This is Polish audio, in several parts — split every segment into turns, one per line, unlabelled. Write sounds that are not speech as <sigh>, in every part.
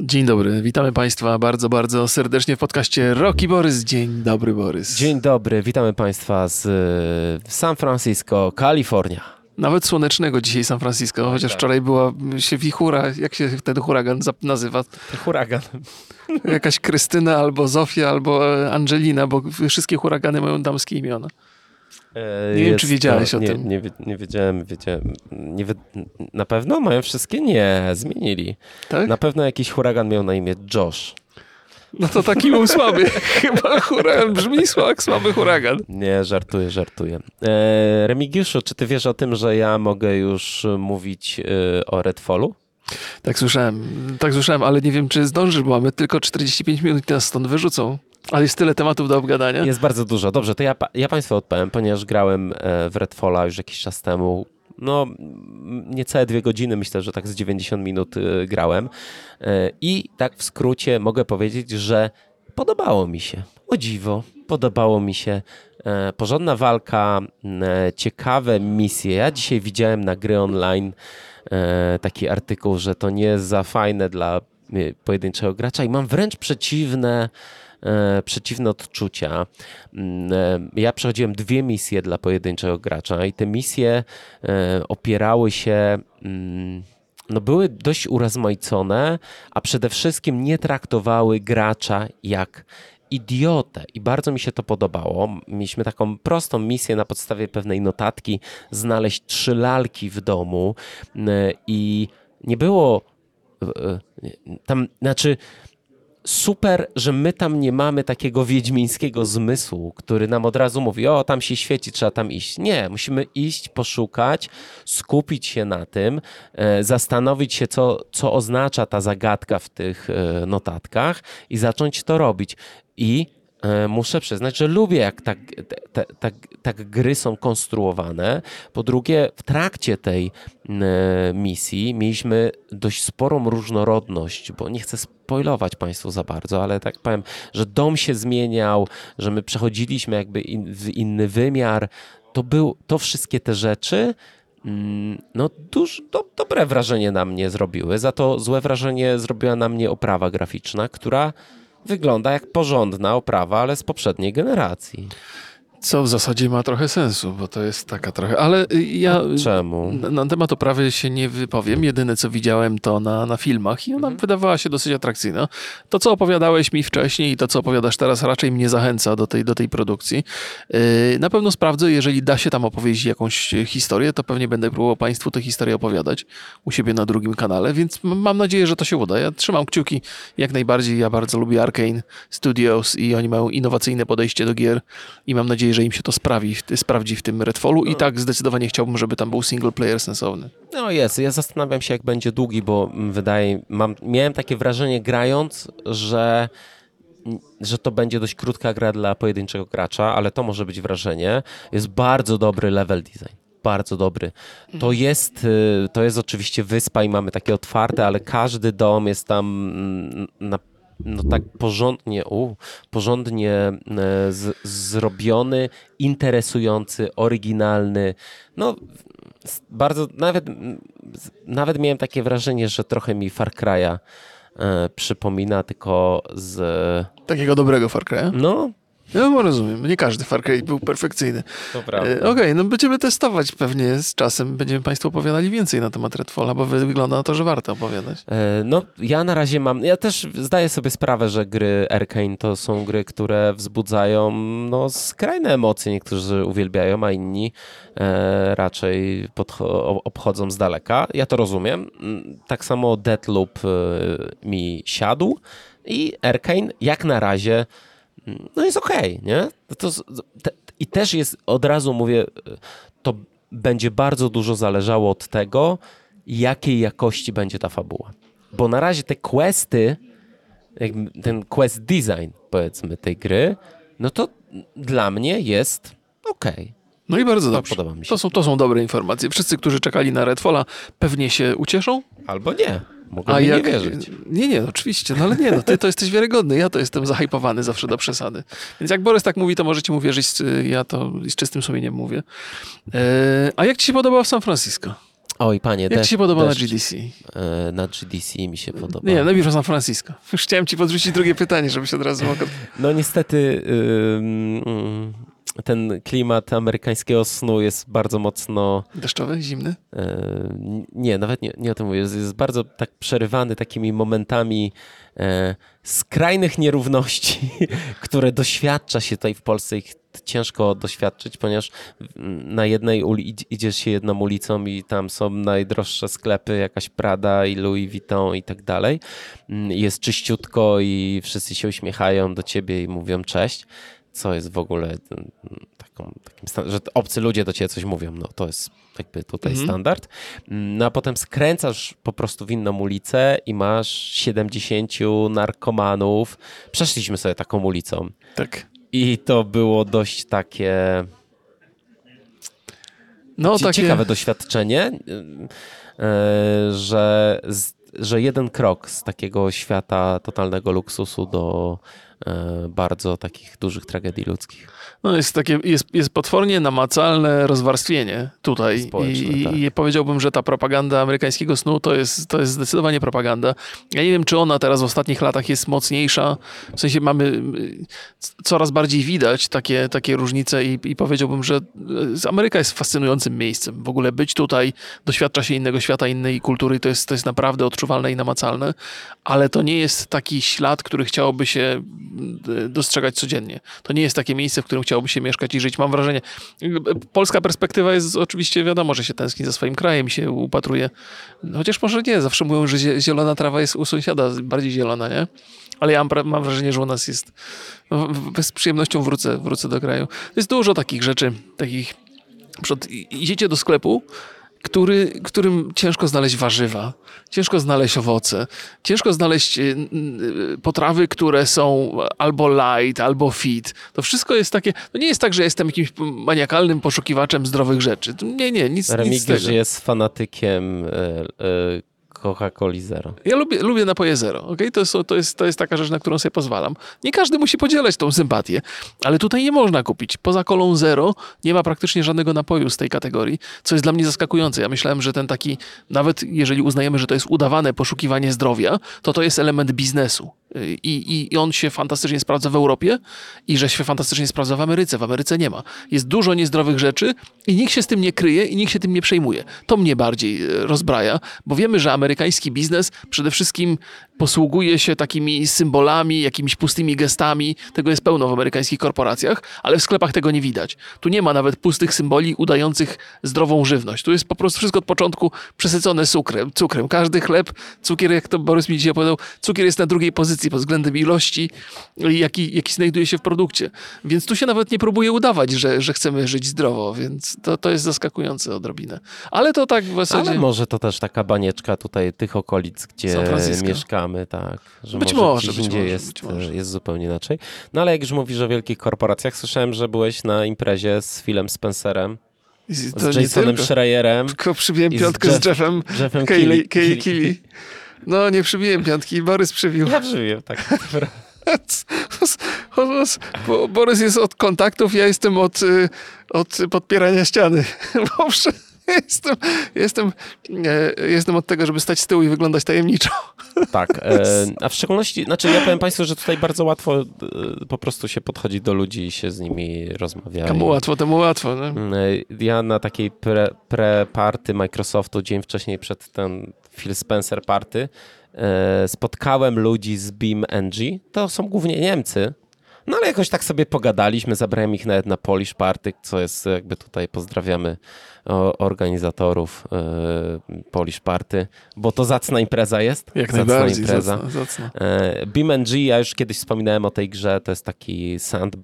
Dzień dobry, witamy Państwa bardzo, bardzo serdecznie w podcaście Rocky Borys. Dzień dobry, Borys.
Dzień dobry, witamy Państwa z San Francisco, Kalifornia.
Nawet słonecznego dzisiaj San Francisco, chociaż
tak.
wczoraj była się wichura, jak się ten huragan nazywa?
Huragan.
Jakaś Krystyna, albo Zofia, albo e, Angelina, bo wszystkie huragany mają damskie imiona. Nie wiem, czy wiedziałeś
to,
o
nie,
tym.
Nie, nie wiedziałem, wiedziałem. Nie na pewno mają wszystkie? Nie, zmienili.
Tak?
Na pewno jakiś huragan miał na imię Josh.
No to taki był słaby. <laughs> Chyba huragan brzmi sła- jak słaby huragan.
Nie, żartuję, żartuję. E, Remigiuszu, czy ty wiesz o tym, że ja mogę już mówić e, o Redfallu?
Tak słyszałem, tak słyszałem, ale nie wiem, czy zdążysz, bo mamy tylko 45 minut i nas stąd wyrzucą. Ale jest tyle tematów do obgadania.
Jest bardzo dużo. Dobrze, to ja, ja Państwu odpowiem, ponieważ grałem e, w Redfalla już jakiś czas temu. No, niecałe dwie godziny, myślę, że tak z 90 minut e, grałem. E, I tak w skrócie mogę powiedzieć, że podobało mi się. O dziwo, podobało mi się. Porządna walka, ciekawe misje. Ja dzisiaj widziałem na gry online taki artykuł, że to nie jest za fajne dla pojedynczego gracza i mam wręcz przeciwne przeciwne odczucia. Mm, e, Ja przechodziłem dwie misje dla pojedynczego gracza i te misje e, opierały się. mm, No były dość urozmaicone, a przede wszystkim nie traktowały gracza jak idiotę i bardzo mi się to podobało. Mieliśmy taką prostą misję na podstawie pewnej notatki znaleźć trzy lalki w domu i nie było e, e, tam, znaczy super, że my tam nie mamy takiego wiedźmińskiego zmysłu, który nam od razu mówi, o tam się świeci, trzeba tam iść. Nie, musimy iść, poszukać, skupić się na tym, e, zastanowić się, co, co oznacza ta zagadka w tych e, notatkach i zacząć to robić. I muszę przyznać, że lubię, jak tak, te, tak, tak gry są konstruowane. Po drugie, w trakcie tej e, misji mieliśmy dość sporą różnorodność, bo nie chcę spoilować Państwu za bardzo, ale tak powiem, że dom się zmieniał, że my przechodziliśmy jakby in, w inny wymiar. To, był, to wszystkie te rzeczy mm, no duż, do, dobre wrażenie na mnie zrobiły. Za to złe wrażenie zrobiła na mnie oprawa graficzna, która wygląda jak porządna oprawa, ale z poprzedniej generacji.
Co w zasadzie ma trochę sensu, bo to jest taka trochę. Ale y, ja
Czemu?
na, na temat oprawy się nie wypowiem. Jedyne co widziałem to na, na filmach i ona wydawała się dosyć atrakcyjna. To, co opowiadałeś mi wcześniej i to, co opowiadasz teraz, raczej mnie zachęca do tej, do tej produkcji. Yy, na pewno sprawdzę, jeżeli da się tam opowiedzieć jakąś historię, to pewnie będę próbował Państwu tę historię opowiadać u siebie na drugim kanale, więc mam nadzieję, że to się uda. Ja trzymam kciuki jak najbardziej. Ja bardzo lubię Arkane Studios i oni mają innowacyjne podejście do gier i mam nadzieję, że im się to sprawi, sprawdzi w tym Redfallu i tak zdecydowanie chciałbym, żeby tam był single player sensowny.
No jest, ja zastanawiam się, jak będzie długi, bo mm, wydaje, mam, miałem takie wrażenie grając, że, że to będzie dość krótka gra dla pojedynczego gracza, ale to może być wrażenie. Jest bardzo dobry level design. Bardzo dobry. To jest, y, to jest oczywiście wyspa i mamy takie otwarte, ale każdy dom jest tam mm, na no tak porządnie, u, porządnie e, z, zrobiony, interesujący, oryginalny. No, bardzo, nawet, nawet miałem takie wrażenie, że trochę mi Far Cry'a e, przypomina, tylko z...
Takiego dobrego Far Cry'a?
No,
Ja bo rozumiem, nie każdy Far Cry był perfekcyjny.
to
E,
prawda.
Okej, no będziemy testować pewnie z czasem. Będziemy Państwu opowiadali więcej na temat Redfalla, bo wy- wygląda na to, że warto opowiadać.
E, No, ja na razie mam. Ja też zdaję sobie sprawę, że gry Arkane to są gry, które wzbudzają no, skrajne emocje. Niektórzy uwielbiają, a inni e, raczej obchodzą z daleka. Ja to rozumiem. Mm, Tak samo Deathloop e, mi siadł i Arkane jak na razie no jest okej, nie? To, z- te, I też jest, od razu mówię, e, to będzie bardzo dużo zależało od tego, jakiej jakości będzie ta fabuła. Bo na razie te questy, ten quest design, powiedzmy, tej gry, no to dla mnie jest okej.
No i bardzo
To
dobrze. To są, to są dobre informacje. Wszyscy, którzy czekali na Redfalla, pewnie się ucieszą.
Albo nie. Mogą mi nie wierzyć.
Nie, nie, oczywiście, no ale nie, no, ty to jesteś wiarygodny, ja to jestem zahypowany zawsze do przesady. Więc jak Borys tak mówi, to możecie mu wierzyć, y, ja to z czystym sumieniem mówię. E, a jak ci się podobało w San Francisco?
Oj, panie,
Jak
deszcz,
ci się podoba
deszcz,
na GDC?
e, Na GDC mi się podoba.
Nie, najpierw San Francisco. Już chciałem ci podrzucić drugie pytanie, żebyś od razu mógł...
No niestety ym, ym, ten klimat amerykańskiego snu jest bardzo mocno...
Deszczowy, zimny?
e, nie, nawet nie, nie o tym mówię. Jest, jest bardzo tak przerywany takimi momentami e, skrajnych nierówności, <laughs> które doświadcza się tutaj w Polsce. Ich ciężko doświadczyć, ponieważ na jednej uli idziesz się jedną ulicą i tam są najdroższe sklepy, jakaś Prada i Louis Vuitton i tak dalej. Jest czyściutko i wszyscy się uśmiechają do ciebie i mówią cześć co jest w ogóle taką, takim, że obcy ludzie do ciebie coś mówią, no to jest jakby tutaj mhm. standard. No a potem skręcasz po prostu w inną ulicę i masz 70 narkomanów. Przeszliśmy sobie taką ulicą.
Tak.
I to było dość takie. No, takie... Ciekawe doświadczenie, e, że, że jeden krok z takiego świata totalnego luksusu do bardzo takich dużych tragedii ludzkich.
No jest takie, jest, jest potwornie namacalne rozwarstwienie tutaj I, tak. i powiedziałbym, że ta propaganda amerykańskiego snu to jest, to jest zdecydowanie propaganda. Ja nie wiem, czy ona teraz w ostatnich latach jest mocniejsza, w sensie mamy coraz bardziej widać takie, takie różnice i, i powiedziałbym, że e, Ameryka jest fascynującym miejscem. W ogóle być tutaj, doświadcza się innego świata, innej kultury, to jest, to jest naprawdę odczuwalne i namacalne, ale to nie jest taki ślad, który chciałoby się dostrzegać codziennie. To nie jest takie miejsce, w którym chciałoby się mieszkać i żyć. Mam wrażenie, polska perspektywa jest oczywiście wiadomo, że się tęskni za swoim krajem i się upatruje. Chociaż może nie, zawsze mówią, że zielona trawa jest u sąsiada bardziej zielona, nie? Ale ja mam, mam wrażenie, że u nas jest. No, z przyjemnością wrócę, wrócę do kraju. Jest dużo takich rzeczy, takich. Przed, idziecie do sklepu, który, którym ciężko znaleźć warzywa, ciężko znaleźć owoce, ciężko znaleźć y, y, potrawy, które są albo light, albo fit. To wszystko jest takie, to nie jest tak, że jestem jakimś maniakalnym poszukiwaczem zdrowych rzeczy. Nie, nie, nic, nic z tego.
jest fanatykiem y, y Coca-Coli Zero.
Ja lubię, lubię napoje Zero. Okay? To, jest, to, jest, to jest taka rzecz, na którą sobie pozwalam. Nie każdy musi podzielać tą sympatię, ale tutaj nie można kupić. Poza kolą Zero nie ma praktycznie żadnego napoju z tej kategorii, co jest dla mnie zaskakujące. Ja myślałem, że ten taki, nawet jeżeli uznajemy, że to jest udawane poszukiwanie zdrowia, to to jest element biznesu. I, I on się fantastycznie sprawdza w Europie i że się fantastycznie sprawdza w Ameryce. W Ameryce nie ma. Jest dużo niezdrowych rzeczy i nikt się z tym nie kryje i nikt się tym nie przejmuje. To mnie bardziej e, rozbraja, bo wiemy, że amerykański biznes przede wszystkim posługuje się takimi symbolami, jakimiś pustymi gestami. Tego jest pełno w amerykańskich korporacjach, ale w sklepach tego nie widać. Tu nie ma nawet pustych symboli udających zdrową żywność. Tu jest po prostu wszystko od początku przesycone cukrem. cukrem. Każdy chleb, cukier, jak to Borys mi dzisiaj opowiadał, cukier jest na drugiej pozycji pod względem ilości, jaki, jaki znajduje się w produkcie. Więc tu się nawet nie próbuje udawać, że, że chcemy żyć zdrowo, więc to, to jest zaskakujące odrobinę. Ale to tak w zasadzie...
Ale może to też taka banieczka tutaj tych okolic, gdzie mieszkamy, tak. Że
być może, być
może,
jest,
być może. jest zupełnie inaczej. No ale jak już mówisz o wielkich korporacjach, słyszałem, że byłeś na imprezie z Philem Spencerem. Z, z Jasonem Schreierem.
Tylko przybiłem piątkę z, Jeff, z Jeffem, Jeffem. <laughs> No, nie przybiłem piątki, Borys przybił.
Ja przybiłem, tak. <laughs>
Borys jest od kontaktów, ja jestem od, y, od podpierania ściany. <laughs> <laughs> Jestem, jestem, e, jestem od tego, żeby stać z tyłu i wyglądać tajemniczo. <laughs>
Tak, e, a w szczególności, znaczy ja powiem Państwu, że tutaj bardzo łatwo e, po prostu się podchodzi do ludzi i się z nimi rozmawia.
Komu łatwo, temu łatwo. Nie? Mm,
ja na takiej pre, pre-party Microsoftu dzień wcześniej przed ten Phil Spencer party spotkałem ludzi z BeamNG. To są głównie Niemcy, no ale jakoś tak sobie pogadaliśmy, zabrałem ich nawet na Polish Party, co jest jakby tutaj pozdrawiamy organizatorów e, Polish Party, bo to zacna impreza jest.
Jak zacna najbardziej, impreza. Zacna, zacna.
E, BeamNG, ja już kiedyś wspominałem o tej grze, to jest taki sand...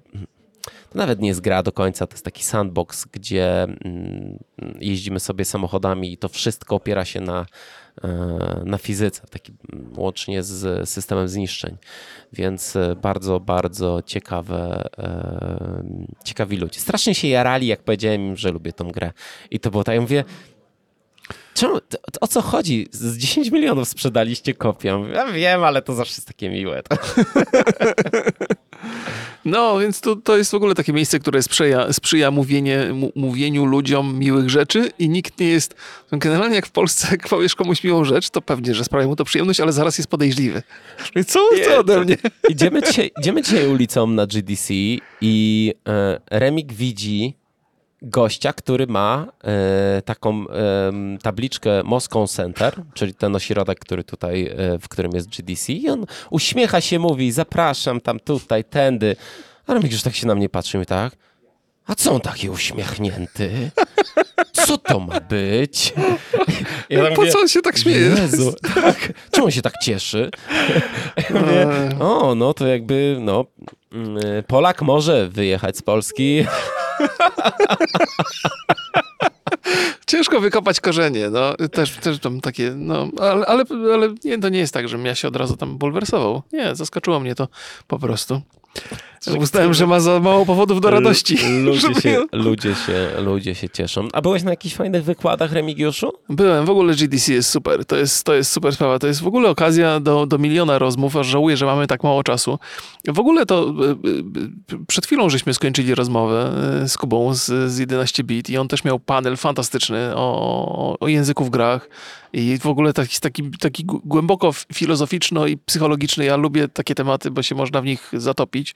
To nawet nie jest gra do końca, to jest taki sandbox, gdzie mm, jeździmy sobie samochodami i to wszystko opiera się na E, na fizyce, taki łącznie z systemem zniszczeń. Więc e, bardzo, bardzo ciekawe, e, ciekawi ludzie. Strasznie się jarali, jak powiedziałem im, że lubię tą grę. I to było tak, ja mówię, Czemu, o co chodzi? Z 10 milionów sprzedaliście kopię. Ja wiem, ale to zawsze jest takie miłe. <laughs>
No, więc to, to jest w ogóle takie miejsce, które sprzyja, sprzyja mówienie, mówieniu ludziom miłych rzeczy i nikt nie jest... Generalnie jak w Polsce, jak <laughs> powiesz komuś miłą rzecz, to pewnie, że sprawia mu to przyjemność, ale zaraz jest podejrzliwy. <laughs> Co to ode mnie?
Idziemy dzisiaj, idziemy dzisiaj ulicą na GDC i e, Remik widzi gościa, który ma e, taką e, tabliczkę Moscow Center, czyli ten ośrodek, który tutaj, e, w którym jest GDC i on uśmiecha się, mówi zapraszam tam tutaj, tędy. Ale już tak się na mnie patrzy i tak, a co on taki uśmiechnięty? Co to ma być?
Ja po mówię, co on się tak śmieje?
Jezu, <laughs> tak. Czemu on się tak cieszy? Ja mówię, o, no to jakby, no, mm, Polak może wyjechać z Polski, <laughs>
Ciężko wykopać korzenie, no. Też, też tam takie, no, ale, ale, ale nie, to nie jest tak, żebym ja się od razu tam bulwersował. Nie, zaskoczyło mnie to po prostu. Uznałem, że ma za mało powodów do radości.
Ludzie się, ludzie, się, ludzie się cieszą. A byłeś na jakichś fajnych wykładach, Remigiuszu?
Byłem. W ogóle GDC jest super. To jest, to jest super sprawa. To jest w ogóle okazja do, do miliona rozmów, aż żałuję, że mamy tak mało czasu. W ogóle to e, e, przed chwilą żeśmy skończyli rozmowę e, z Kubą z, z 11 bit i on też miał panel fantastyczny o, o języku w grach i w ogóle taki, taki, taki głęboko filozoficzno i psychologiczny. Ja lubię takie tematy, bo się można w nich zatopić.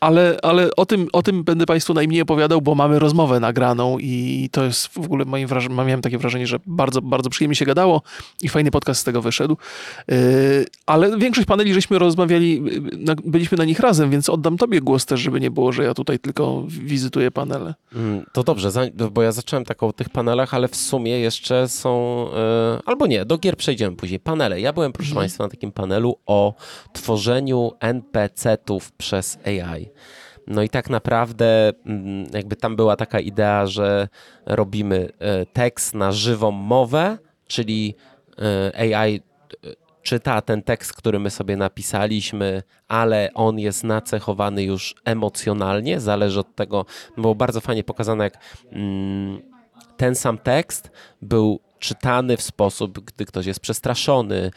ale, ale o, tym, o tym będę Państwu najmniej opowiadał, bo mamy rozmowę nagraną i to jest w ogóle moim wrażeniem, miałem takie wrażenie, że bardzo, bardzo przyjemnie się gadało i fajny podcast z tego wyszedł. E, ale większość paneli żeśmy rozmawiali, byliśmy na nich razem, więc oddam Tobie głos też, żeby nie było, że ja tutaj tylko wizytuję panele.
Mm, to dobrze, bo ja zacząłem tak o tych panelach, ale w sumie jeszcze są, e, albo nie, do gier przejdziemy później. Panele. Ja byłem, proszę mhm. Państwa, na takim panelu o tworzeniu NPC-ów przez AI. No i tak naprawdę mm, jakby tam była taka idea, że robimy e, tekst na żywą mowę, czyli e, AI e, czyta ten tekst, który my sobie napisaliśmy, ale on jest nacechowany już emocjonalnie, zależy od tego, było bardzo fajnie pokazane, jak mm, ten sam tekst był czytany w sposób, gdy ktoś jest przestraszony,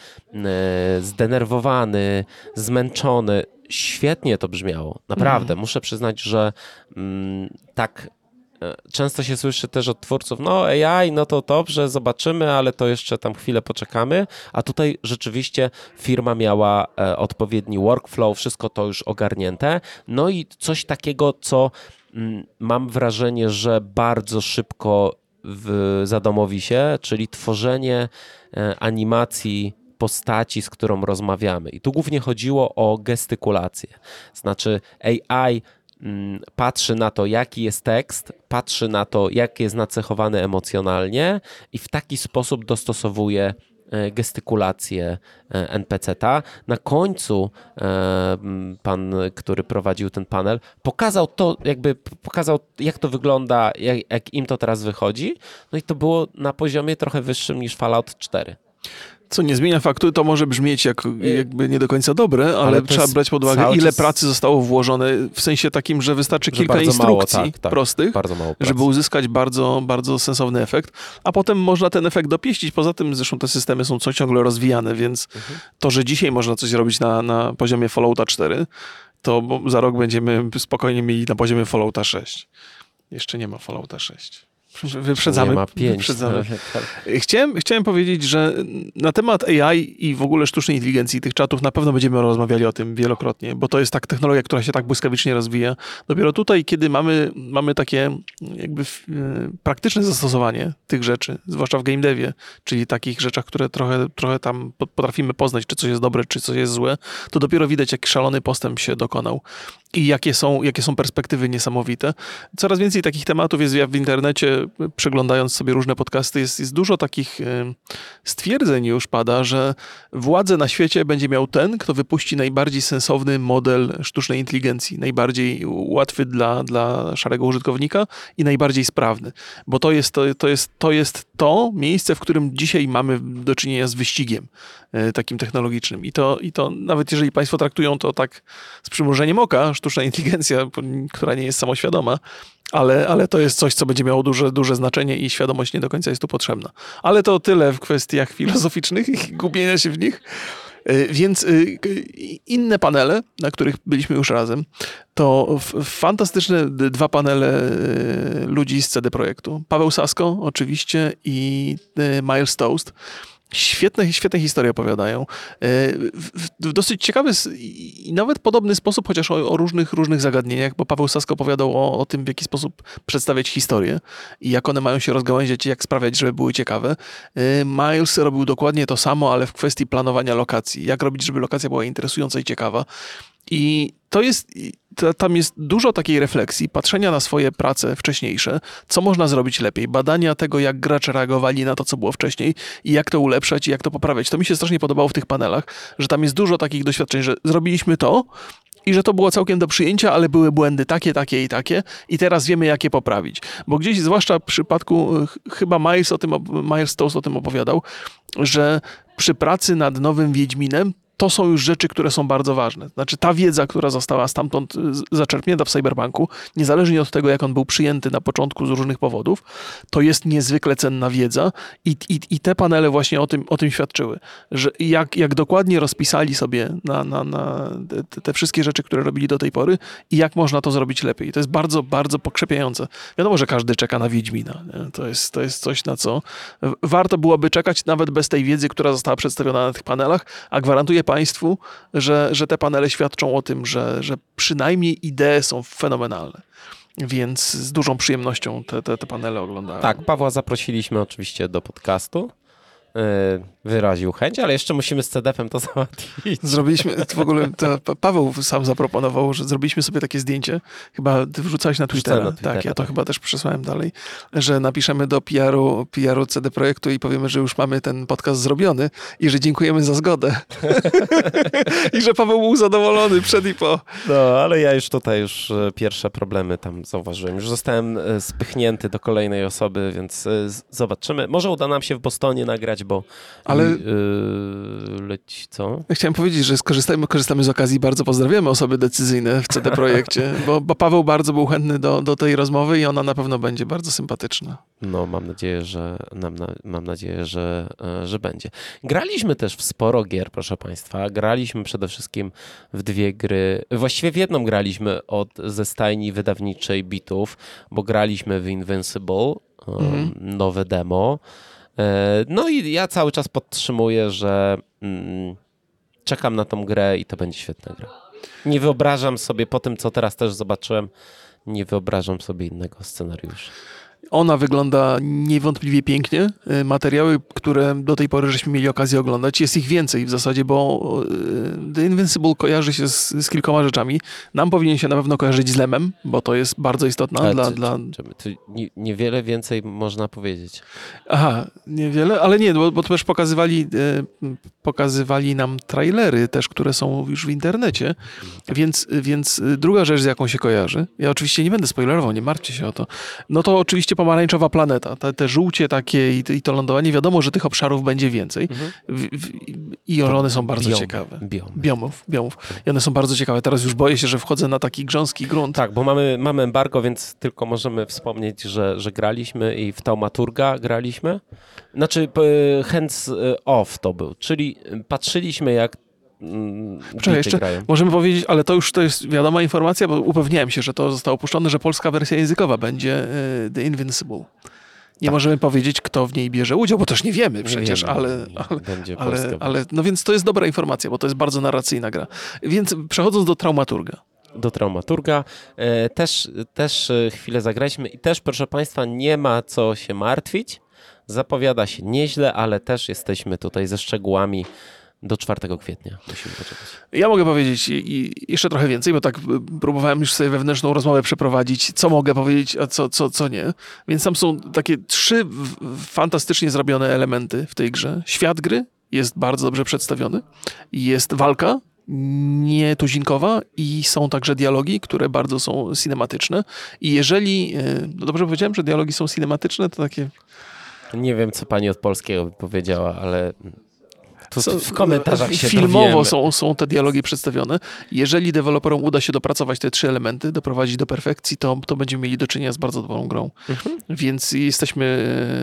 zdenerwowany, zmęczony świetnie to brzmiało. Naprawdę. Mm. Muszę przyznać, że mm, tak e, często się słyszy też od twórców, no AI, no to dobrze, zobaczymy, ale to jeszcze tam chwilę poczekamy, a tutaj rzeczywiście firma miała e, odpowiedni workflow, wszystko to już ogarnięte, no i coś takiego, co mm, mam wrażenie, że bardzo szybko w, zadomowi się, czyli tworzenie e, animacji postaci, z którą rozmawiamy. I tu głównie chodziło o gestykulację. Znaczy AI mm, patrzy na to, jaki jest tekst, patrzy na to, jak jest nacechowany emocjonalnie i w taki sposób dostosowuje e, gestykulację e, NPC-ta. Na końcu e, pan, który prowadził ten panel, pokazał to, jakby pokazał, jak to wygląda, jak, jak im to teraz wychodzi. No i to było na poziomie trochę wyższym niż Fallout 4.
Co nie zmienia faktu, to może brzmieć jak, y, jakby nie do końca dobre, ale, ale trzeba brać pod uwagę, ile czas... pracy zostało włożone, w sensie takim, że wystarczy że kilka instrukcji mało, tak, tak, prostych, żeby uzyskać bardzo, bardzo sensowny efekt, a potem można ten efekt dopieścić. Poza tym zresztą te systemy są ciągle rozwijane, więc mhm. to, że dzisiaj można coś robić na, na poziomie Fallouta 4, to za rok będziemy spokojnie mieli na poziomie Fallouta 6. Jeszcze nie ma Fallouta 6. Wyprzedzamy. Nie
ma pięć. Wyprzedzamy.
Chciałem, chciałem powiedzieć, że na temat AI i w ogóle sztucznej inteligencji tych czatów na pewno będziemy rozmawiali o tym wielokrotnie, bo to jest tak technologia, która się tak błyskawicznie rozwija. Dopiero tutaj, kiedy mamy, mamy takie jakby e, praktyczne zastosowanie tych rzeczy, zwłaszcza w game devie, czyli takich rzeczach, które trochę, trochę tam potrafimy poznać, czy coś jest dobre, czy coś jest złe, to dopiero widać, jaki szalony postęp się dokonał i jakie są, jakie są perspektywy niesamowite. Coraz więcej takich tematów jest w internecie, przeglądając sobie różne podcasty, jest, jest dużo takich e, stwierdzeń już pada, że władzę na świecie będzie miał ten, kto wypuści najbardziej sensowny model sztucznej inteligencji, najbardziej łatwy dla, dla szarego użytkownika i najbardziej sprawny. Bo to jest to, to, jest, to jest to miejsce, w którym dzisiaj mamy do czynienia z wyścigiem takim technologicznym. I to, I to nawet jeżeli Państwo traktują to tak z przymrużeniem oka, sztuczna inteligencja, która nie jest samoświadoma, ale, ale to jest coś, co będzie miało duże, duże znaczenie i świadomość nie do końca jest tu potrzebna. Ale to tyle w kwestiach filozoficznych i <laughs> gubienia się w nich. Y, Więc k- inne panele, na których byliśmy już razem, to fantastyczne dwa panele ludzi z CD Projektu. Paweł Sasko oczywiście i Miles Toast. Świetne, świetne historie opowiadają. Y, W, dosyć ciekawy i nawet podobny sposób, chociaż o, o różnych, różnych zagadnieniach, bo Paweł Sasko opowiadał o, o tym, w jaki sposób przedstawiać historię i jak one mają się rozgałęziać i jak sprawiać, żeby były ciekawe. Y, Miles robił dokładnie to samo, ale w kwestii planowania lokacji. Jak robić, żeby lokacja była interesująca i ciekawa. I to jest, tam jest dużo takiej refleksji, patrzenia na swoje prace wcześniejsze, co można zrobić lepiej, badania tego, jak gracze reagowali na to, co było wcześniej i jak to ulepszać i jak to poprawiać. To mi się strasznie podobało w tych panelach, że tam jest dużo takich doświadczeń, że zrobiliśmy to, i że to było całkiem do przyjęcia, ale były błędy takie, takie i takie i teraz wiemy, jak je poprawić. Bo gdzieś, zwłaszcza w przypadku, ch- chyba Miles, o tym, Toast o tym opowiadał, że przy pracy nad nowym Wiedźminem to są już rzeczy, które są bardzo ważne. Znaczy ta wiedza, która została stamtąd y, zaczerpnięta w Cyberpunku, niezależnie od tego, jak on był przyjęty na początku z różnych powodów, to jest niezwykle cenna wiedza i, i, i te panele właśnie o tym, o tym świadczyły, że jak, jak dokładnie rozpisali sobie na, na, na te, te wszystkie rzeczy, które robili do tej pory i jak można to zrobić lepiej. To jest bardzo, bardzo pokrzepiające. Wiadomo, że każdy czeka na Wiedźmina. To, jest, to jest coś, na co warto byłoby czekać nawet bez tej wiedzy, która została przedstawiona na tych panelach, a gwarantuję Państwu, że, że te panele świadczą o tym, że, że przynajmniej idee są fenomenalne. Więc z dużą przyjemnością te, te, te panele oglądałem.
Tak, Pawła zaprosiliśmy oczywiście do podcastu. Yy, Wyraził chęć, ale jeszcze musimy z CDF-em to <laughs> załatwić.
Zrobiliśmy, w ogóle Paweł sam zaproponował, że zrobiliśmy sobie takie zdjęcie, chyba ty wrzucałeś na Twittera,
na Twittera,
tak, ja to
tak.
chyba też przesłałem dalej, że napiszemy do PR-u, PR-u CD Projektu i powiemy, że już mamy ten podcast zrobiony i że dziękujemy za zgodę. <laughs> I że Paweł był zadowolony przed i po.
No, ale ja już tutaj już e, pierwsze problemy tam zauważyłem. Już zostałem e, spychnięty do kolejnej osoby, więc e, zobaczymy. Może uda nam się w Bostonie nagrać, bo
Ale-
yy, leci co?
Ja Chciałem powiedzieć, że skorzystajmy, korzystamy z okazji, bardzo pozdrawiamy osoby decyzyjne w CD Projekcie, bo, bo Paweł bardzo był chętny do, do tej rozmowy i ona na pewno będzie bardzo sympatyczna.
No, mam nadzieję, że nam, na, mam nadzieję, że, e, że będzie. Graliśmy też w sporo gier, proszę Państwa. Graliśmy przede wszystkim w dwie gry. Właściwie w jedną graliśmy od ze stajni wydawniczej Bitów, bo graliśmy w Invincible, e,
Mhm.
nowe demo. E, No i ja cały czas podtrzymuję, że mm, czekam na tą grę i to będzie świetna gra. Nie wyobrażam sobie po tym, co teraz też zobaczyłem, nie wyobrażam sobie innego scenariusza.
Ona wygląda niewątpliwie pięknie. Y, Materiały, które do tej pory żeśmy mieli okazję oglądać, jest ich więcej w zasadzie, bo y, The Invincible kojarzy się z, z kilkoma rzeczami. Nam powinien się na pewno kojarzyć z Lemem, bo to jest bardzo istotne
Ale
dla...
czy-
dla...
czy- czy nie- Niewiele więcej można powiedzieć.
Aha, niewiele, ale nie, bo, bo też pokazywali, y, pokazywali nam trailery też, które są już w internecie, więc, więc druga rzecz, z jaką się kojarzy, ja oczywiście nie będę spoilerował, nie martwcie się o to, no to oczywiście pomarańczowa planeta, te, te żółcie takie i, i to lądowanie, wiadomo, że tych obszarów będzie więcej w, w, i one są bardzo
Biomy,
ciekawe.
biomy.
Biomów, biomów. I one są bardzo ciekawe. Teraz już boję się, że wchodzę na taki grząski grunt.
Tak, bo mamy, mamy embargo, więc tylko możemy wspomnieć, że, że graliśmy i w Taumaturga graliśmy. Znaczy, hands off to był, czyli patrzyliśmy jak mm,
Czekaj, jeszcze
grają.
możemy powiedzieć, ale to już to jest wiadoma informacja, bo upewniałem się, że to zostało opuszczone, że polska wersja językowa będzie y, The Invincible. Nie możemy powiedzieć, kto w niej bierze udział, bo też nie wiemy
Tak. Nie
przecież,
wiemy,
ale,
nie,
ale,
będzie
ale, ale no więc to jest dobra informacja, bo to jest bardzo narracyjna gra. Więc przechodząc do Traumaturga.
do Traumaturga. E, też, też e, chwilę zagraliśmy i też, proszę Państwa, nie ma co się martwić. Zapowiada się nieźle, ale też jesteśmy tutaj ze szczegółami do 4 kwietnia. Musimy poczekać.
Ja mogę powiedzieć i, jeszcze trochę więcej, bo tak próbowałem już sobie wewnętrzną rozmowę przeprowadzić, co mogę powiedzieć, a co, co, co nie. Więc tam są takie trzy fantastycznie zrobione elementy w tej grze. Świat gry jest bardzo dobrze przedstawiony. Jest walka nietuzinkowa i są także dialogi, które bardzo są cinematyczne. I jeżeli, y, no dobrze powiedziałem, że dialogi są cinematyczne, to takie
Nie wiem, co pani od polskiego by powiedziała, ale Tu w komentarzach się
Filmowo
dowiemy.
są, są te dialogi przedstawione. Jeżeli deweloperom uda się dopracować te trzy elementy, doprowadzić do perfekcji, to, to będziemy mieli do czynienia z bardzo dobrą grą.
Mhm.
Więc jesteśmy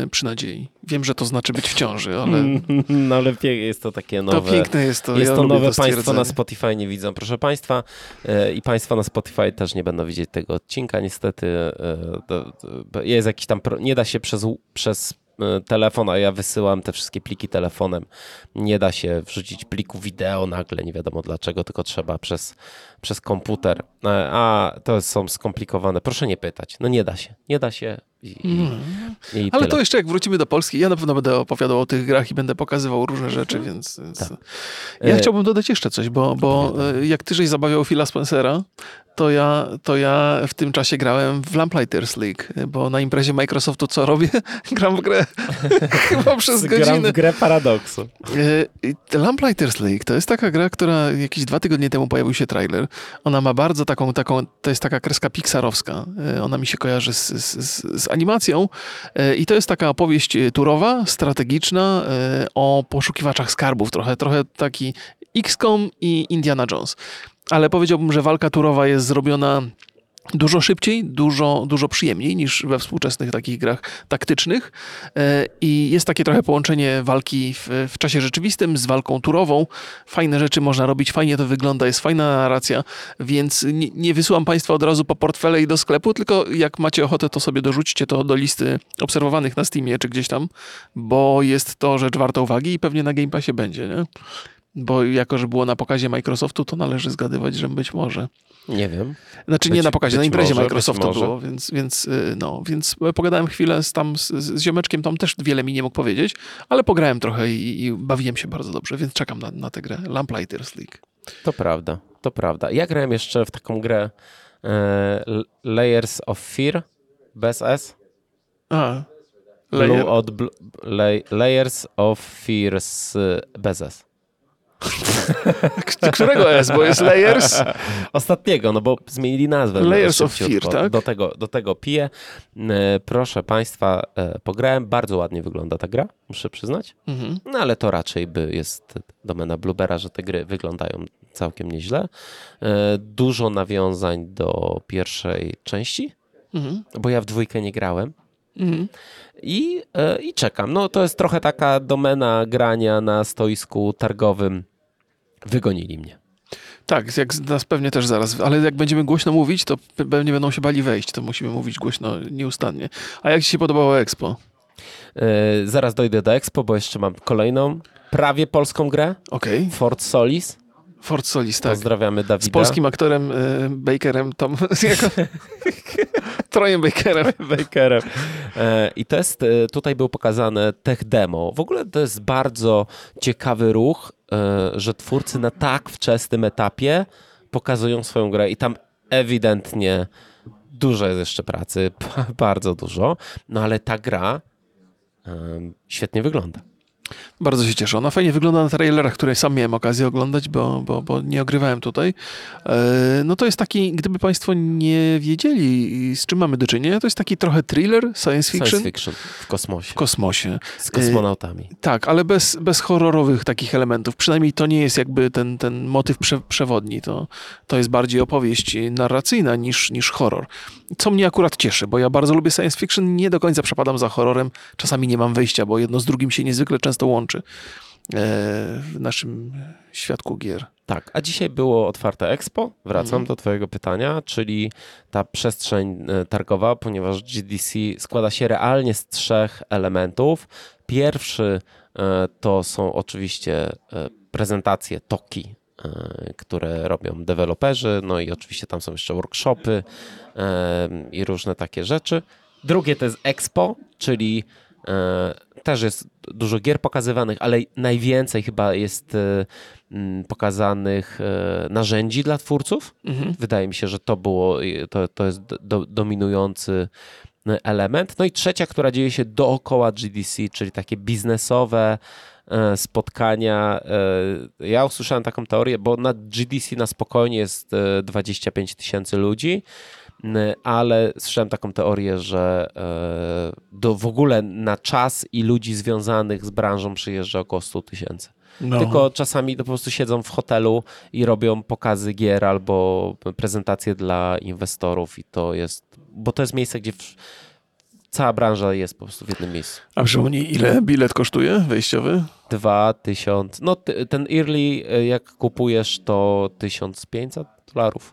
e, przy nadziei. Wiem, że to znaczy być w ciąży, ale <laughs>
No ale jest to takie
to
nowe.
piękne jest to.
Jest
ja
to nowe, państwo
stwierdzenie.
na Spotify nie widzą, proszę państwa. E, I państwo na Spotify też nie będą widzieć tego odcinka, niestety. e, to- to- Jest jakiś tam, nie da się przez, przez e, telefon, a ja wysyłam te wszystkie pliki telefonem. Nie da się wrzucić pliku wideo nagle, nie wiadomo dlaczego, tylko trzeba przez, przez komputer. E, A to są skomplikowane. Proszę nie pytać. No nie da się. Nie da się. I, i, i
Ale
tyle.
to jeszcze jak wrócimy do Polski, ja na pewno będę opowiadał o tych grach i będę pokazywał różne rzeczy, więc... więc...
Tak.
Ja
E,
chciałbym dodać jeszcze coś, bo, bo e, jak ty żeś zabawiał Phila Spencera, to ja, to ja w tym czasie grałem w Lamplighters League, bo na imprezie Microsoftu co robię? <laughs> Gram w grę <laughs> chyba przez
Gram
godzinę.
w grę paradoksu.
E, Lamplighters League to jest taka gra, która jakieś dwa tygodnie temu pojawił się trailer. Ona ma bardzo taką, taką to jest taka kreska pixarowska. E, Ona mi się kojarzy z, z, z, animacją E, i to jest taka opowieść e, turowa, strategiczna o poszukiwaczach skarbów. Trochę, trochę taki XCOM i Indiana Jones. Ale powiedziałbym, że walka turowa jest zrobiona dużo szybciej, dużo, dużo przyjemniej niż we współczesnych takich grach taktycznych. E, I jest takie trochę połączenie walki w, w czasie rzeczywistym z walką turową. Fajne rzeczy można robić, fajnie to wygląda, jest fajna narracja, więc nie, nie wysyłam Państwa od razu po portfele i do sklepu, tylko jak macie ochotę, to sobie dorzućcie to do listy obserwowanych na Steamie czy gdzieś tam, bo jest to rzecz warta uwagi i pewnie na Game Passie będzie, nie? Bo jako, że było na pokazie Microsoftu, to należy zgadywać, że być może.
Nie wiem.
Znaczy
Być-
nie na pokazie, na imprezie
może,
Microsoftu było, więc, więc, y, no, więc pogadałem chwilę z, tam z, z ziomeczkiem, tam też wiele mi nie mógł powiedzieć, ale pograłem trochę i, i bawiłem się bardzo dobrze, więc czekam na, na tę grę. Lamplighters League.
To prawda, to prawda. Ja grałem jeszcze w taką grę e, Layers of Fear bez S.
A,
Blue
layer.
od bl- lay, Layers of Fears e, bez S. <laughs>
Którego S, bo jest Layers?
Ostatniego, no bo zmienili nazwę.
Layers of. Fear, tak?
Do tego, do tego piję. E, proszę Państwa, e, pograłem. Bardzo ładnie wygląda ta gra, muszę przyznać.
Mhm.
No ale to raczej by jest domena Bluebera, że te gry wyglądają całkiem nieźle. E, Dużo nawiązań do pierwszej części,
Mhm.
bo ja w dwójkę nie grałem.
Mhm.
I, I czekam. No to jest trochę taka domena grania na stoisku targowym. Wygonili mnie.
Tak, jak z- nas pewnie też zaraz, ale jak będziemy głośno mówić, to pe- pewnie będą się bali wejść, to musimy mówić głośno nieustannie. A jak Ci się podobało Expo?
E, Zaraz dojdę do Expo, bo jeszcze mam kolejną, prawie polską grę.
Okej,
Fort Solis.
Fort Solis, tak.
Pozdrawiamy Dawida.
Z polskim aktorem y, Bakerem, Tom, <laughs> jako, Trojem Bakerem. <laughs>
Bakerem. E, I e, tutaj był pokazane tech demo. W ogóle to jest bardzo ciekawy ruch, że twórcy na tak wczesnym etapie pokazują swoją grę i tam ewidentnie dużo jest jeszcze pracy, <laughs> bardzo dużo, no ale ta gra em, świetnie wygląda.
Bardzo się cieszę. Ona fajnie wygląda na trailerach, które sam miałem okazję oglądać, bo, bo, bo nie ogrywałem tutaj. E, No to jest taki, gdyby Państwo nie wiedzieli, z czym mamy do czynienia, to jest taki trochę thriller, science fiction
Science fiction w kosmosie,
w kosmosie.
z kosmonautami.
Tak, ale bez, bez horrorowych takich elementów. Przynajmniej to nie jest jakby ten, ten motyw prze, przewodni. To, to jest bardziej opowieść narracyjna niż, niż horror. Co mnie akurat cieszy, bo ja bardzo lubię science fiction, nie do końca przepadam za horrorem. Czasami nie mam wyjścia, bo jedno z drugim się niezwykle często łączy e, w naszym świadku gier.
Tak, a dzisiaj było otwarte Expo. Wracam
Mhm.
do Twojego pytania, czyli ta przestrzeń e, targowa, ponieważ GDC składa się realnie z trzech elementów. Pierwszy e, to są oczywiście prezentacje toki, które robią deweloperzy, no i oczywiście tam są jeszcze workshopy i różne takie rzeczy. Drugie to jest Expo, czyli też jest dużo gier pokazywanych, ale najwięcej chyba jest e, pokazanych e, narzędzi dla twórców.
Mhm.
Wydaje mi się, że to było, to, to jest do, dominujący element. No i trzecia, która dzieje się dookoła GDC, czyli takie biznesowe e, spotkania. E, Ja usłyszałem taką teorię, bo na GDC na spokojnie jest e, 25 tysięcy ludzi, ale słyszałem taką teorię, że e, do, w ogóle na czas i ludzi związanych z branżą przyjeżdża około 100 tysięcy.
No.
Tylko czasami to po prostu siedzą w hotelu i robią pokazy gier albo prezentacje dla inwestorów i to jest, bo to jest miejsce, gdzie w, cała branża jest po prostu w jednym miejscu.
A przypomnij, ile bilet kosztuje wejściowy?
2000, no ten early y, jak kupujesz to 1500 dolarów.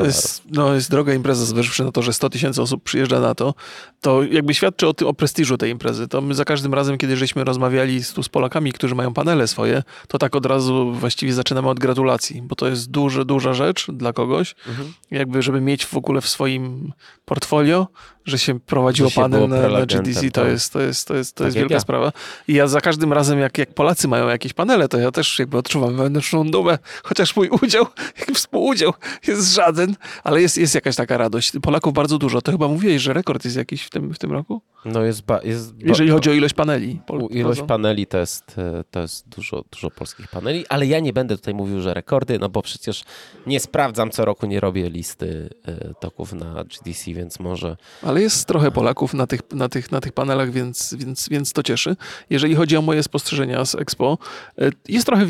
To jest, no, jest droga impreza, zważywszy na to, że 100 tysięcy osób przyjeżdża na to, to jakby świadczy o, tym, o prestiżu tej imprezy. To my za każdym razem, kiedy żeśmy rozmawiali z, tu z Polakami, którzy mają panele swoje, to tak od razu właściwie zaczynamy od gratulacji, bo to jest duża, duża rzecz dla kogoś,
Mhm.
jakby żeby mieć w ogóle w swoim portfolio, że się prowadziło
Że
panel na, na GDC, to
tak.
jest, to jest, to jest, to
Tak
jest wielka
ja.
sprawa. I ja za każdym razem, jak, jak Polacy mają jakieś panele, to ja też jakby odczuwam wewnętrzną dumę, chociaż mój udział, <laughs> współudział jest żaden, ale jest, jest jakaś taka radość. Polaków bardzo dużo. To chyba mówiłeś, że rekord jest jakiś w tym, w tym roku?
No jest, ba, jest ba,
Jeżeli chodzi o ilość paneli. Pol-
Ilość paneli to jest, e, to jest dużo, dużo polskich paneli, ale ja nie będę tutaj mówił, że rekordy, no bo przecież nie sprawdzam co roku, nie robię listy e, toków na GDC, więc może
Ale jest trochę Polaków na tych, na tych, na tych panelach, więc, więc, więc to cieszy. Jeżeli chodzi o moje spostrzeżenia z Expo, e, jest trochę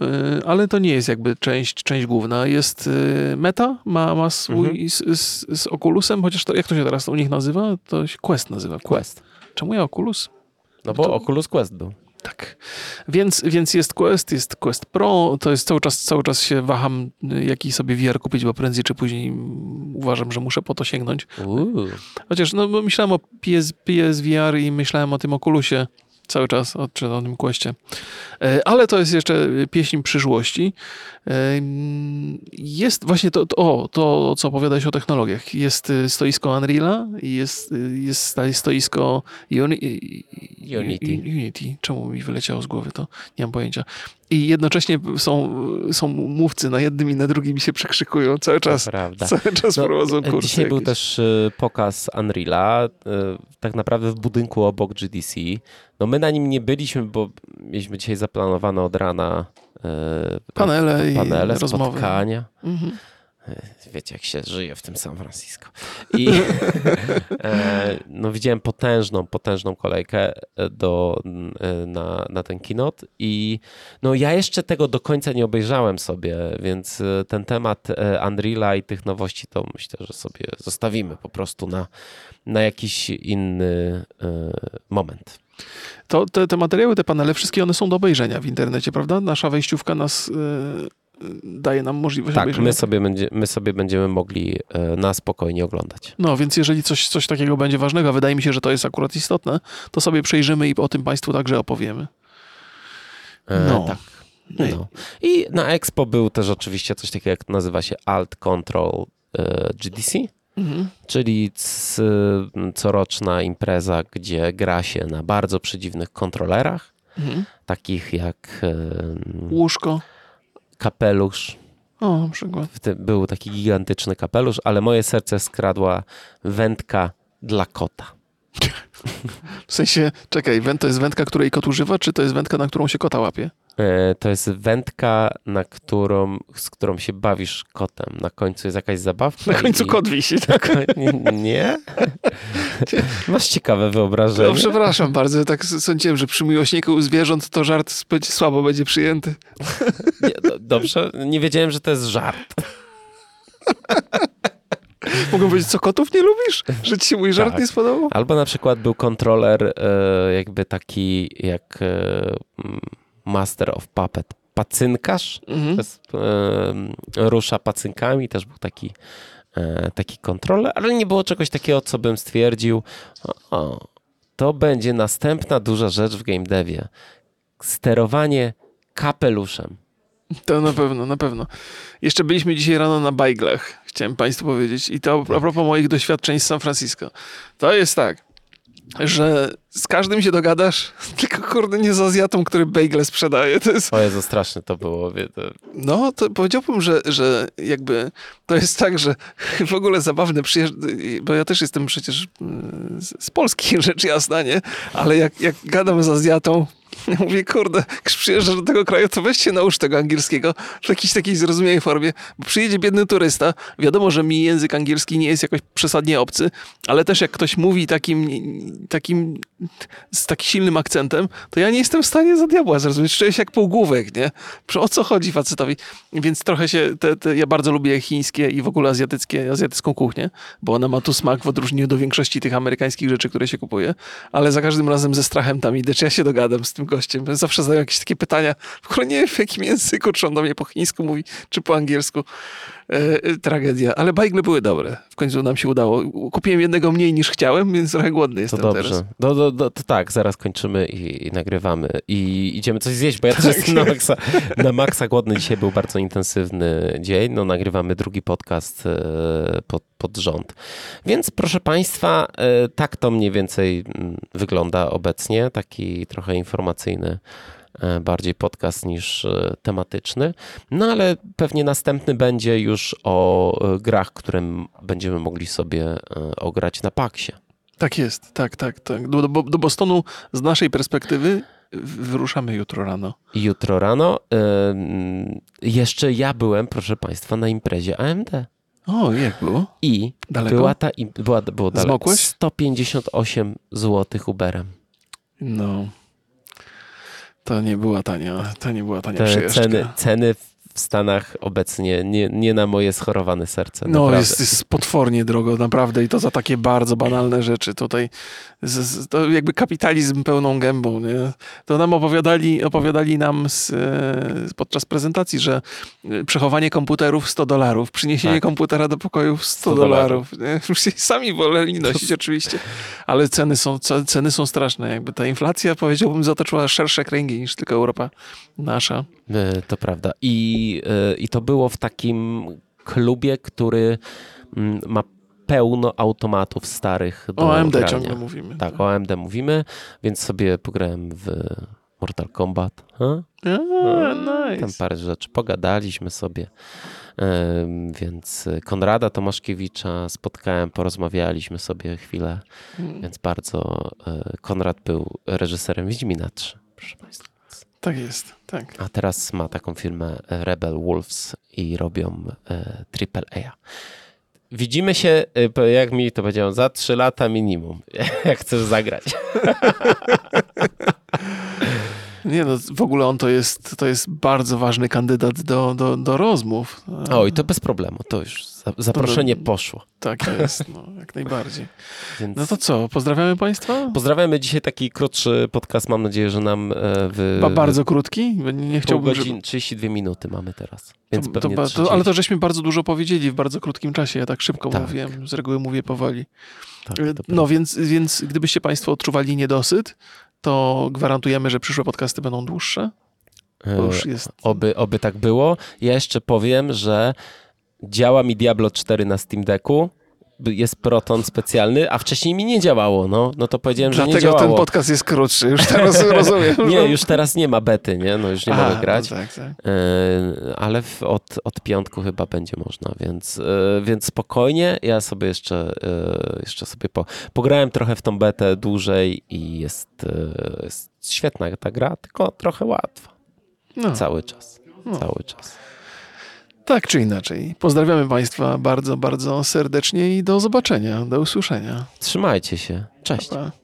e, ale to nie jest jakby część, część główna. Jest Meta, ma, ma swój
Mhm.
z, z, z Oculusem, chociaż to, jak to się teraz u nich nazywa? To się Quest nazywa.
Quest.
Czemu ja Oculus?
No bo
To-
Oculus Quest był.
Tak. Więc, więc jest Quest, jest Quest Pro. To jest cały czas, cały czas się waham, jaki sobie VR kupić, bo prędzej czy później uważam, że muszę po to sięgnąć.
Uuu.
Chociaż no, myślałem o PS, PSVR i myślałem o tym Oculusie cały czas, o, tym Questie. E, Ale to jest jeszcze pieśń przyszłości. E, Jest właśnie to, to, o, to, co opowiadałeś o technologiach. Jest y, stoisko Unreala i jest, jest stoisko Uni-
Unity.
Unity. Czemu mi wyleciało z głowy to? Nie mam pojęcia. I jednocześnie są, są mówcy na jednym i na drugim i się przekrzykują cały czas.
Prawda.
Cały czas
No,
prowadzą kursy.
Dzisiaj był
jakieś.
też e, pokaz Unreala, e, tak naprawdę w budynku obok GDC. No my na nim nie byliśmy, bo mieliśmy dzisiaj zaplanowane od rana e,
Panele i
panele,
rozmowy.
spotkania.
Mhm.
Wiecie, jak się żyje w tym San Francisco. I <laughs> e, no, widziałem potężną, potężną kolejkę e, do, e, na, na ten kinot i no, ja jeszcze tego do końca nie obejrzałem sobie, więc e, ten temat e, Unreala i tych nowości to myślę, że sobie zostawimy po prostu na, na jakiś inny e, moment.
To te, te materiały, te panele, wszystkie one są do obejrzenia w internecie, prawda? Nasza wejściówka nas daje nam możliwość
Tak,
obejrzenia.
my sobie, będzie, my sobie będziemy mogli e, na spokojnie oglądać.
No, więc jeżeli coś, coś takiego będzie ważnego, a wydaje mi się, że to jest akurat istotne, to sobie przejrzymy i o tym Państwu także opowiemy.
E,
No.
Tak. No. I na Expo był też oczywiście coś takiego, jak nazywa się Alt Control e, GDC,
Mhm.
czyli coroczna impreza, gdzie gra się na bardzo przedziwnych kontrolerach,
Mhm.
takich jak e,
Łóżko.
Kapelusz.
O, przykład.
Był taki gigantyczny kapelusz, ale moje serce skradła wędka dla kota. <laughs>
W sensie, czekaj, węd to jest wędka, której kot używa, czy to jest wędka, na którą się kota łapie?
E, To jest wędka, na którą, z którą się bawisz kotem. Na końcu jest jakaś zabawka.
Na końcu
i-
kot wisi. Tak?
Nie? <laughs> Masz ciekawe wyobrażenie.
No, przepraszam bardzo, tak sądziłem, że przy miłośniku zwierząt to żart słabo będzie przyjęty. <laughs>
Nie, do, dobrze, nie wiedziałem, że to jest żart. <laughs>
Mogę powiedzieć, co kotów nie lubisz? Że ci się mój żart
Tak.
nie spodobał?
Albo na przykład był kontroler e, jakby taki jak e, Master of Puppet. Pacynkarz,
Mhm.
jest, e, rusza pacynkami, też był taki, e, taki kontroler, ale nie było czegoś takiego, co bym stwierdził, o, o, to będzie następna duża rzecz w game devie. Sterowanie kapeluszem.
To na pewno, na pewno. Jeszcze byliśmy dzisiaj rano na bajglach, chciałem Państwu powiedzieć. I to a propos moich doświadczeń z San Francisco. To jest tak, że z każdym się dogadasz, <laughs> tylko kurde nie z Azjatą, który bajgle sprzedaje. To jest,
O Jezu, straszne to było. wie, To,
no, to powiedziałbym, że, że jakby to jest tak, że <laughs> w ogóle zabawne przyjeżdż... bo ja też jestem przecież mm, z z Polski, <laughs> rzecz jasna, nie? Ale jak, jak gadam z Azjatą, <laughs> Mówię, kurde, przyjeżdżasz do tego kraju, to weźcie naucz tego angielskiego w jakiejś takiej zrozumiałej formie. Bo przyjedzie biedny turysta, wiadomo, że mi język angielski nie jest jakoś przesadnie obcy, ale też jak ktoś mówi takim, takim z takim silnym akcentem, to ja nie jestem w stanie za diabła zrozumieć. Czuję się jak półgłówek, nie? O co chodzi facetowi? Więc trochę się, te, te, ja bardzo lubię chińskie i w ogóle azjatyckie, azjatycką kuchnię, bo ona ma tu smak w odróżnieniu do większości tych amerykańskich rzeczy, które się kupuje, ale za każdym razem ze strachem tam idę, czy ja się dogadam z tym gościem. Zawsze zadaję jakieś takie pytania, w ogóle nie wiem w jakim języku, czy on do mnie po chińsku mówi, czy po angielsku. E, e, tragedia, ale bajgle były dobre. W końcu nam się udało. Kupiłem jednego mniej niż chciałem, więc trochę głodny jestem
to dobrze.
teraz.
No, do, do, to tak, zaraz kończymy i, i, nagrywamy. I idziemy coś zjeść, bo ja też jestem na maksa, na maksa głodny. Dzisiaj był bardzo intensywny dzień. No, nagrywamy drugi podcast e, pod, pod rząd. Więc proszę Państwa, tak to mniej więcej mm, wygląda obecnie. Taki trochę informacyjny bardziej podcast niż e, tematyczny. No ale pewnie następny będzie już o e, grach, które będziemy mogli sobie ograć na Paksie.
Tak jest, tak, tak, tak. Do, do, do Bostonu z naszej perspektywy wyruszamy jutro rano.
Jutro rano. jeszcze ja byłem, proszę Państwa, na imprezie AMD.
O, jak było?
I
Daleko?
była ta, była, było
daleko.
158 zł Uberem.
No, to nie była tania, to nie była tania
Te
przyjażdżka.
Ceny, ceny w Stanach obecnie nie, nie na moje schorowane serce.
No, jest, jest, potwornie drogo, naprawdę. I to za takie bardzo banalne rzeczy. Tutaj z, z, to jakby kapitalizm pełną gębą. Nie? To nam opowiadali, opowiadali nam z, e, podczas prezentacji, że e, przechowanie komputerów 100 dolarów, przyniesienie tak. komputera do pokoju 100 dolarów. <laughs> Sami woleli nosić to... oczywiście, ale ceny są, ceny są straszne. Jakby ta inflacja, powiedziałbym, zatoczyła szersze kręgi niż tylko Europa nasza.
E, to prawda. I, e, I to było w takim klubie, który mm, ma pełno automatów starych do
O AMD
grania.
ciągle mówimy.
Tak, o AMD mówimy, więc sobie pograłem w Mortal Kombat.
A, nice.
Tam parę rzeczy pogadaliśmy sobie. Więc Konrada Tomaszkiewicza spotkałem, porozmawialiśmy sobie chwilę, hmm. więc bardzo e, Konrad był reżyserem Wiedźmina 3, proszę Państwa.
Tak jest, tak.
A teraz ma taką firmę e, Rebel Wolves i robią e, AAA. Widzimy się, e, jak mi to powiedział, za 3 lata minimum, <laughs> jak chcesz zagrać. <laughs>
Nie no, w ogóle on to jest, to jest bardzo ważny kandydat do, do, do rozmów.
O, i to bez problemu, to już zaproszenie to, poszło.
Tak jest, no, jak najbardziej. <laughs> Więc... No to co, pozdrawiamy Państwa?
Pozdrawiamy dzisiaj taki krótszy podcast, mam nadzieję, że nam e, w...
Ba, bardzo krótki? Nie chciałbym,
godzin, żeby... 32 minuty mamy teraz, więc to,
pewnie to, to, Ale to żeśmy bardzo dużo powiedzieli w bardzo krótkim czasie, ja tak szybko tak. mówiłem, z reguły mówię powoli. Tak, no więc, więc gdybyście Państwo odczuwali niedosyt, to gwarantujemy, że przyszłe podcasty będą dłuższe.
Jest... Oby, oby tak było. Ja jeszcze powiem, że działa mi Diablo 4 na Steam Decku jest proton specjalny, a wcześniej mi nie działało, no, no to powiedziałem,
Dlatego
że nie działało.
Dlatego ten podcast jest krótszy, już teraz <laughs> rozumiem.
nie, już teraz nie ma bety, nie, no już nie a, mogę grać,
no tak, tak.
E, ale w, od, od piątku chyba będzie można, więc, e, więc spokojnie, ja sobie jeszcze, e, jeszcze sobie po, pograłem trochę w tą betę dłużej i jest, jest świetna ta gra, tylko trochę łatwa. No. Cały czas, no. cały czas.
Tak czy inaczej. Pozdrawiamy Państwa bardzo, bardzo serdecznie i do zobaczenia, do usłyszenia.
Trzymajcie się. Cześć. Pa, pa.